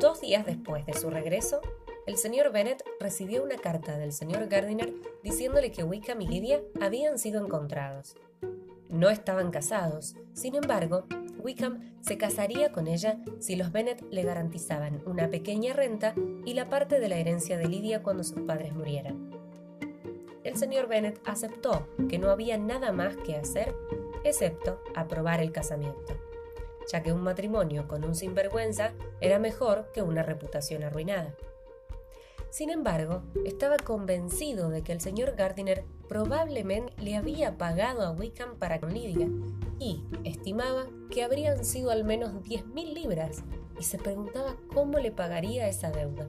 Dos días después de su regreso, el señor Bennet recibió una carta del señor Gardiner diciéndole que Wickham y Lydia habían sido encontrados. No estaban casados, sin embargo, Wickham se casaría con ella si los Bennet le garantizaban una pequeña renta y la parte de la herencia de Lydia cuando sus padres murieran. El señor Bennet aceptó que no había nada más que hacer excepto aprobar el casamiento, ya que un matrimonio con un sinvergüenza era mejor que una reputación arruinada. Sin embargo, estaba convencido de que el señor Gardiner probablemente le había pagado a Wickham para con Lydia y estimaba que habrían sido al menos 10.000 libras y se preguntaba cómo le pagaría esa deuda.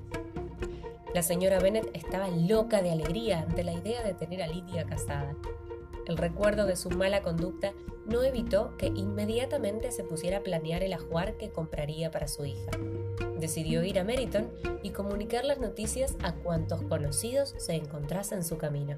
La señora Bennet estaba loca de alegría ante la idea de tener a Lydia casada. El recuerdo de su mala conducta no evitó que inmediatamente se pusiera a planear el ajuar que compraría para su hija decidió ir a Meriton y comunicar las noticias a cuantos conocidos se encontrasen en su camino.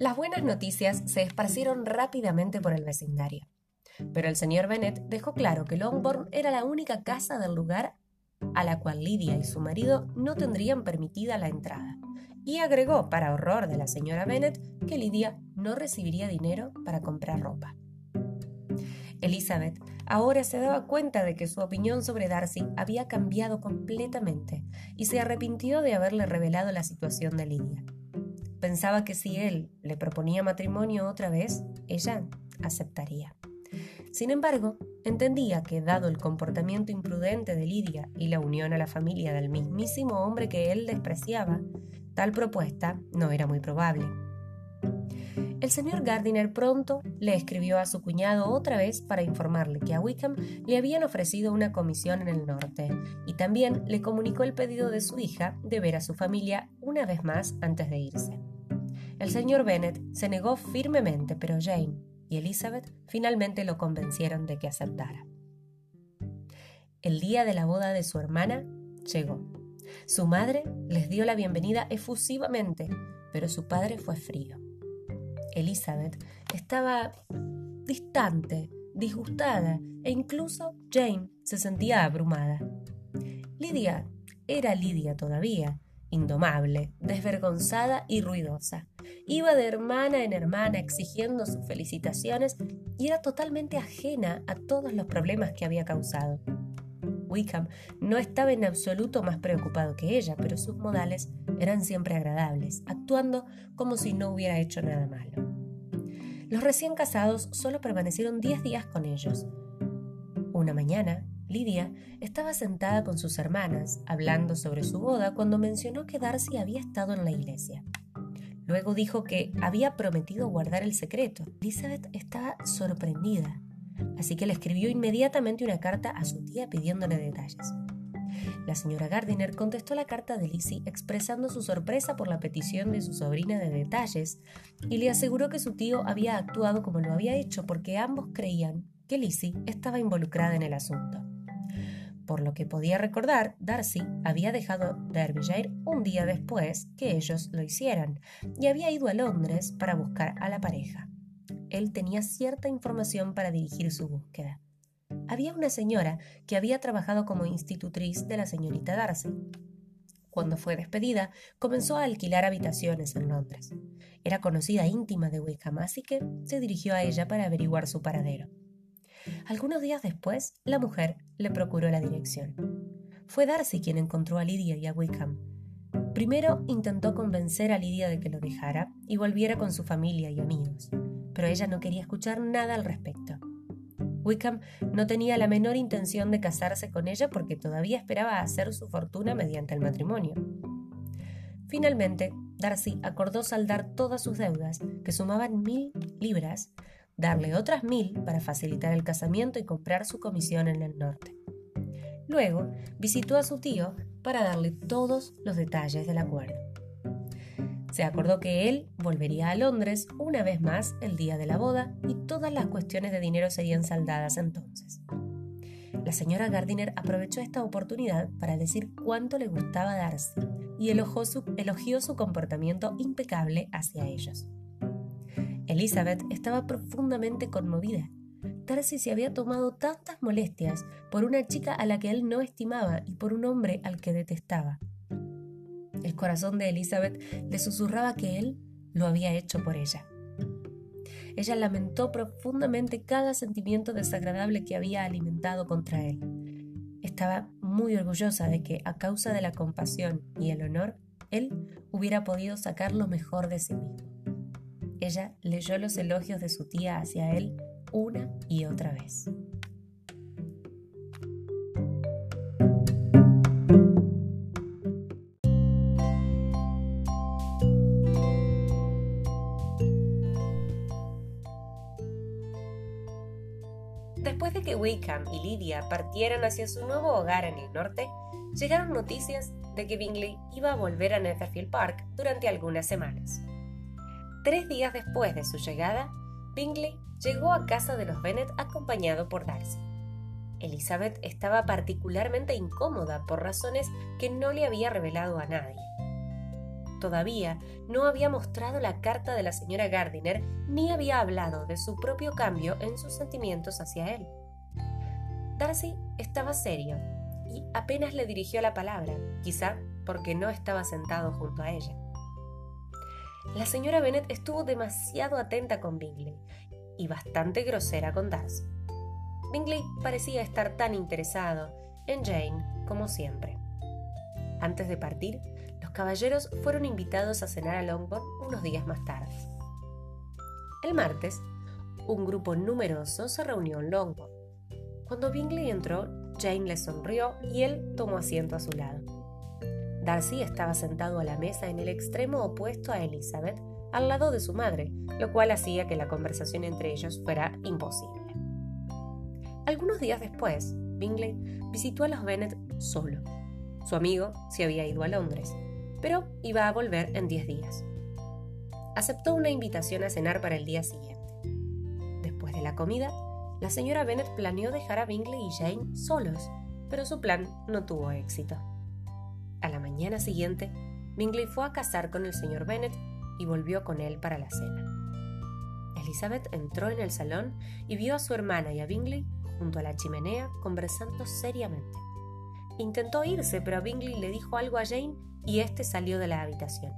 Las buenas noticias se esparcieron rápidamente por el vecindario, pero el señor Bennet dejó claro que Longbourn era la única casa del lugar a la cual Lidia y su marido no tendrían permitida la entrada, y agregó, para horror de la señora Bennet, que Lidia no recibiría dinero para comprar ropa. Elizabeth ahora se daba cuenta de que su opinión sobre Darcy había cambiado completamente y se arrepintió de haberle revelado la situación de Lidia. Pensaba que si él le proponía matrimonio otra vez, ella aceptaría. Sin embargo, entendía que, dado el comportamiento imprudente de Lidia y la unión a la familia del mismísimo hombre que él despreciaba, tal propuesta no era muy probable. El señor Gardiner pronto le escribió a su cuñado otra vez para informarle que a Wickham le habían ofrecido una comisión en el norte y también le comunicó el pedido de su hija de ver a su familia una vez más antes de irse. El señor Bennet se negó firmemente, pero Jane, y Elizabeth finalmente lo convencieron de que aceptara. El día de la boda de su hermana llegó. Su madre les dio la bienvenida efusivamente, pero su padre fue frío. Elizabeth estaba distante, disgustada e incluso Jane se sentía abrumada. Lidia era Lidia todavía, indomable, desvergonzada y ruidosa. Iba de hermana en hermana exigiendo sus felicitaciones y era totalmente ajena a todos los problemas que había causado. Wickham no estaba en absoluto más preocupado que ella, pero sus modales eran siempre agradables, actuando como si no hubiera hecho nada malo. Los recién casados solo permanecieron diez días con ellos. Una mañana, Lidia estaba sentada con sus hermanas, hablando sobre su boda, cuando mencionó que Darcy había estado en la iglesia. Luego dijo que había prometido guardar el secreto. Elizabeth estaba sorprendida, así que le escribió inmediatamente una carta a su tía pidiéndole detalles. La señora Gardiner contestó la carta de Lizzie expresando su sorpresa por la petición de su sobrina de detalles y le aseguró que su tío había actuado como lo había hecho porque ambos creían que Lizzie estaba involucrada en el asunto. Por lo que podía recordar, Darcy había dejado Derbyshire un día después que ellos lo hicieran y había ido a Londres para buscar a la pareja. Él tenía cierta información para dirigir su búsqueda. Había una señora que había trabajado como institutriz de la señorita Darcy. Cuando fue despedida, comenzó a alquilar habitaciones en Londres. Era conocida íntima de Wickham, así que se dirigió a ella para averiguar su paradero. Algunos días después, la mujer le procuró la dirección. Fue Darcy quien encontró a Lydia y a Wickham. Primero intentó convencer a Lydia de que lo dejara y volviera con su familia y amigos, pero ella no quería escuchar nada al respecto. Wickham no tenía la menor intención de casarse con ella porque todavía esperaba hacer su fortuna mediante el matrimonio. Finalmente, Darcy acordó saldar todas sus deudas, que sumaban mil libras, darle otras mil para facilitar el casamiento y comprar su comisión en el norte. Luego visitó a su tío para darle todos los detalles del acuerdo. Se acordó que él volvería a Londres una vez más el día de la boda y todas las cuestiones de dinero serían saldadas entonces. La señora Gardiner aprovechó esta oportunidad para decir cuánto le gustaba Darcy y elogió su, elogió su comportamiento impecable hacia ellos. Elizabeth estaba profundamente conmovida. Darcy se había tomado tantas molestias por una chica a la que él no estimaba y por un hombre al que detestaba. El corazón de Elizabeth le susurraba que él lo había hecho por ella. Ella lamentó profundamente cada sentimiento desagradable que había alimentado contra él. Estaba muy orgullosa de que, a causa de la compasión y el honor, él hubiera podido sacar lo mejor de sí mismo. Ella leyó los elogios de su tía hacia él una y otra vez. Después de que Wickham y Lydia partieran hacia su nuevo hogar en el norte, llegaron noticias de que Bingley iba a volver a Netherfield Park durante algunas semanas. Tres días después de su llegada, Bingley llegó a casa de los Bennet acompañado por Darcy. Elizabeth estaba particularmente incómoda por razones que no le había revelado a nadie. Todavía no había mostrado la carta de la señora Gardiner ni había hablado de su propio cambio en sus sentimientos hacia él. Darcy estaba serio y apenas le dirigió la palabra, quizá porque no estaba sentado junto a ella. La señora Bennet estuvo demasiado atenta con Bingley y bastante grosera con Darcy. Bingley parecía estar tan interesado en Jane como siempre. Antes de partir, los caballeros fueron invitados a cenar a Longbourn unos días más tarde. El martes, un grupo numeroso se reunió en Longbourn. Cuando Bingley entró, Jane le sonrió y él tomó asiento a su lado. Darcy estaba sentado a la mesa en el extremo opuesto a Elizabeth, al lado de su madre, lo cual hacía que la conversación entre ellos fuera imposible. Algunos días después, Bingley visitó a los Bennet solo. Su amigo se había ido a Londres pero iba a volver en 10 días. Aceptó una invitación a cenar para el día siguiente. Después de la comida, la señora Bennet planeó dejar a Bingley y Jane solos, pero su plan no tuvo éxito. A la mañana siguiente, Bingley fue a casar con el señor Bennet y volvió con él para la cena. Elizabeth entró en el salón y vio a su hermana y a Bingley junto a la chimenea conversando seriamente. Intentó irse, pero Bingley le dijo algo a Jane y éste salió de la habitación.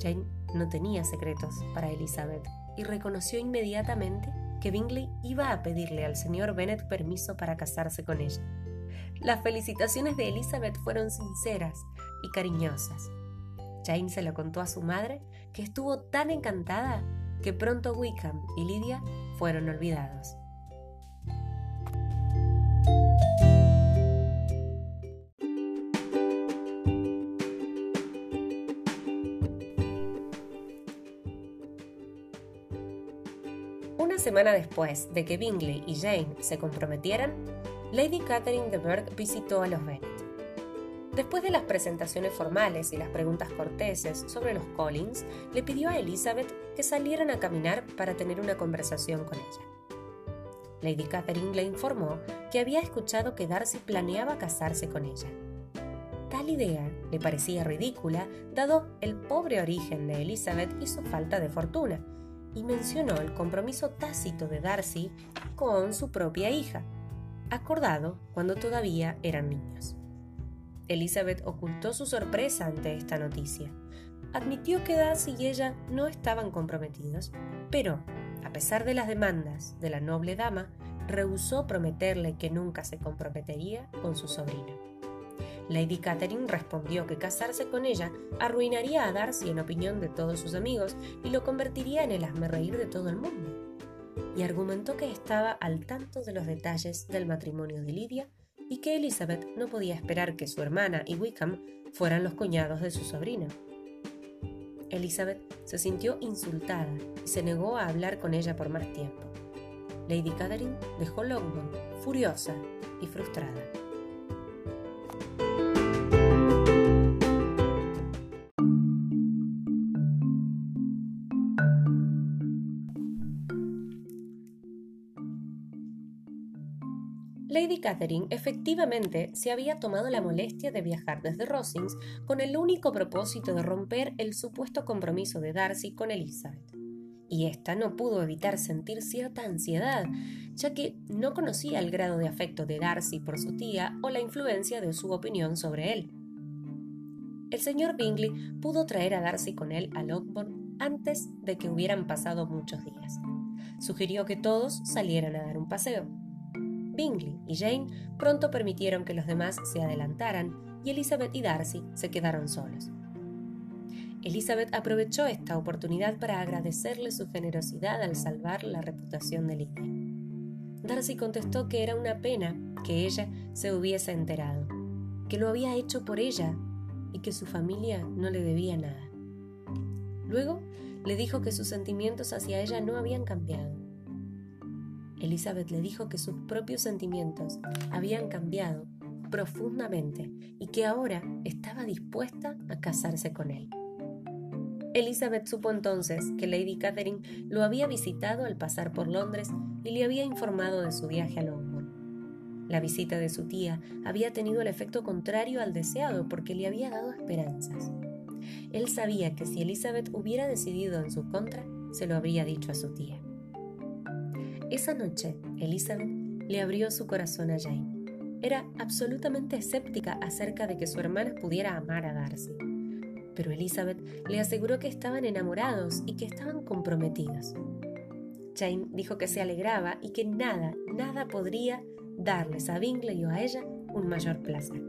Jane no tenía secretos para Elizabeth y reconoció inmediatamente que Bingley iba a pedirle al señor Bennet permiso para casarse con ella. Las felicitaciones de Elizabeth fueron sinceras y cariñosas. Jane se lo contó a su madre, que estuvo tan encantada que pronto Wickham y Lydia fueron olvidados. semana después de que Bingley y Jane se comprometieran, Lady Catherine de Bourgh visitó a los Bennet. Después de las presentaciones formales y las preguntas corteses sobre los Collins, le pidió a Elizabeth que salieran a caminar para tener una conversación con ella. Lady Catherine le informó que había escuchado que Darcy planeaba casarse con ella. Tal idea le parecía ridícula, dado el pobre origen de Elizabeth y su falta de fortuna, y mencionó el compromiso tácito de Darcy con su propia hija, acordado cuando todavía eran niños. Elizabeth ocultó su sorpresa ante esta noticia. Admitió que Darcy y ella no estaban comprometidos, pero, a pesar de las demandas de la noble dama, rehusó prometerle que nunca se comprometería con su sobrina. Lady Catherine respondió que casarse con ella arruinaría a Darcy en opinión de todos sus amigos y lo convertiría en el reír de todo el mundo. Y argumentó que estaba al tanto de los detalles del matrimonio de Lydia y que Elizabeth no podía esperar que su hermana y Wickham fueran los cuñados de su sobrina. Elizabeth se sintió insultada y se negó a hablar con ella por más tiempo. Lady Catherine dejó Longbourn furiosa y frustrada. Lady Catherine efectivamente se había tomado la molestia de viajar desde Rosings con el único propósito de romper el supuesto compromiso de Darcy con Elizabeth. Y ésta no pudo evitar sentir cierta ansiedad, ya que no conocía el grado de afecto de Darcy por su tía o la influencia de su opinión sobre él. El señor Bingley pudo traer a Darcy con él a Lockbourne antes de que hubieran pasado muchos días. Sugirió que todos salieran a dar un paseo Bingley y Jane pronto permitieron que los demás se adelantaran y Elizabeth y Darcy se quedaron solos. Elizabeth aprovechó esta oportunidad para agradecerle su generosidad al salvar la reputación de Lydia. Darcy contestó que era una pena que ella se hubiese enterado, que lo había hecho por ella y que su familia no le debía nada. Luego le dijo que sus sentimientos hacia ella no habían cambiado Elizabeth le dijo que sus propios sentimientos habían cambiado profundamente y que ahora estaba dispuesta a casarse con él. Elizabeth supo entonces que Lady Catherine lo había visitado al pasar por Londres y le había informado de su viaje a Longbourn. La visita de su tía había tenido el efecto contrario al deseado porque le había dado esperanzas. Él sabía que si Elizabeth hubiera decidido en su contra, se lo habría dicho a su tía. Esa noche, Elizabeth le abrió su corazón a Jane. Era absolutamente escéptica acerca de que su hermana pudiera amar a Darcy. Pero Elizabeth le aseguró que estaban enamorados y que estaban comprometidos. Jane dijo que se alegraba y que nada, nada podría darles a Bingley o a ella un mayor placer.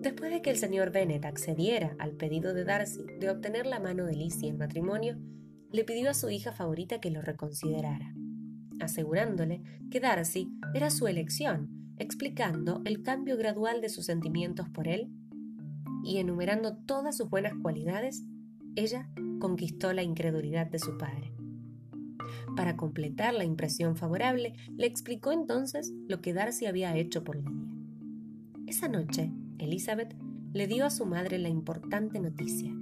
Después de que el señor Bennet accediera al pedido de Darcy de obtener la mano de Lizzie en matrimonio, le pidió a su hija favorita que lo reconsiderara, asegurándole que Darcy era su elección, explicando el cambio gradual de sus sentimientos por él y enumerando todas sus buenas cualidades, ella conquistó la incredulidad de su padre. Para completar la impresión favorable, le explicó entonces lo que Darcy había hecho por Lydia. Esa noche, Elizabeth le dio a su madre la importante noticia.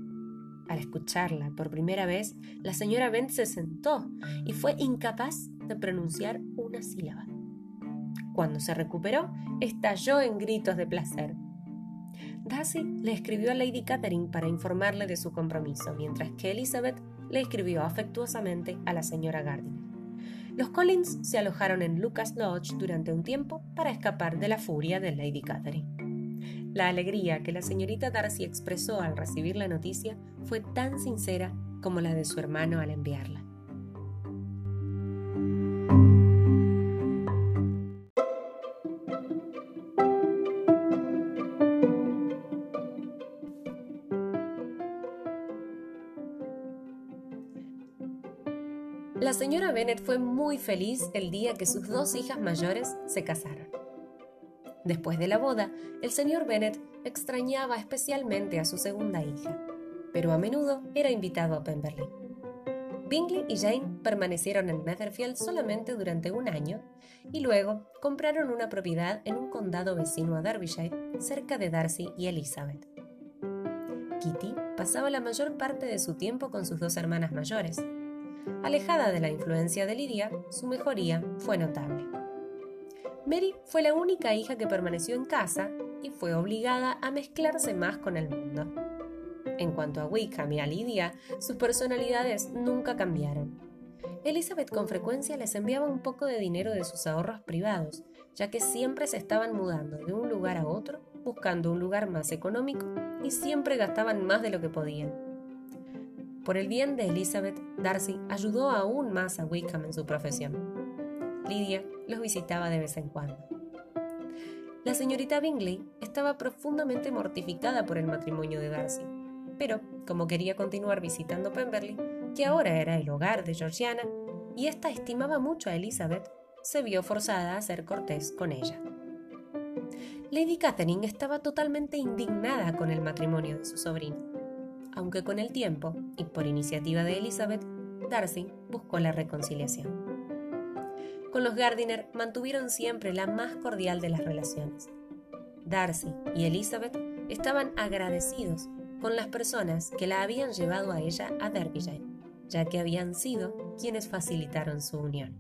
Al escucharla por primera vez, la señora Bent se sentó y fue incapaz de pronunciar una sílaba. Cuando se recuperó, estalló en gritos de placer. Darcy le escribió a Lady Catherine para informarle de su compromiso, mientras que Elizabeth le escribió afectuosamente a la señora Gardiner. Los Collins se alojaron en Lucas Lodge durante un tiempo para escapar de la furia de Lady Catherine. La alegría que la señorita Darcy expresó al recibir la noticia fue tan sincera como la de su hermano al enviarla. La señora Bennet fue muy feliz el día que sus dos hijas mayores se casaron. Después de la boda, el señor Bennet extrañaba especialmente a su segunda hija, pero a menudo era invitado a Pemberley. Bingley y Jane permanecieron en Netherfield solamente durante un año y luego compraron una propiedad en un condado vecino a Derbyshire, cerca de Darcy y Elizabeth. Kitty pasaba la mayor parte de su tiempo con sus dos hermanas mayores. Alejada de la influencia de Lydia, su mejoría fue notable. Mary fue la única hija que permaneció en casa y fue obligada a mezclarse más con el mundo. En cuanto a Wickham y a Lydia, sus personalidades nunca cambiaron. Elizabeth con frecuencia les enviaba un poco de dinero de sus ahorros privados, ya que siempre se estaban mudando de un lugar a otro, buscando un lugar más económico y siempre gastaban más de lo que podían. Por el bien de Elizabeth, Darcy ayudó aún más a Wickham en su profesión. Lydia los visitaba de vez en cuando. La señorita Bingley estaba profundamente mortificada por el matrimonio de Darcy, pero como quería continuar visitando Pemberley, que ahora era el hogar de Georgiana, y ésta estimaba mucho a Elizabeth, se vio forzada a ser cortés con ella. Lady Catherine estaba totalmente indignada con el matrimonio de su sobrino, aunque con el tiempo, y por iniciativa de Elizabeth, Darcy buscó la reconciliación con los Gardiner mantuvieron siempre la más cordial de las relaciones. Darcy y Elizabeth estaban agradecidos con las personas que la habían llevado a ella a Derbyshire, ya que habían sido quienes facilitaron su unión.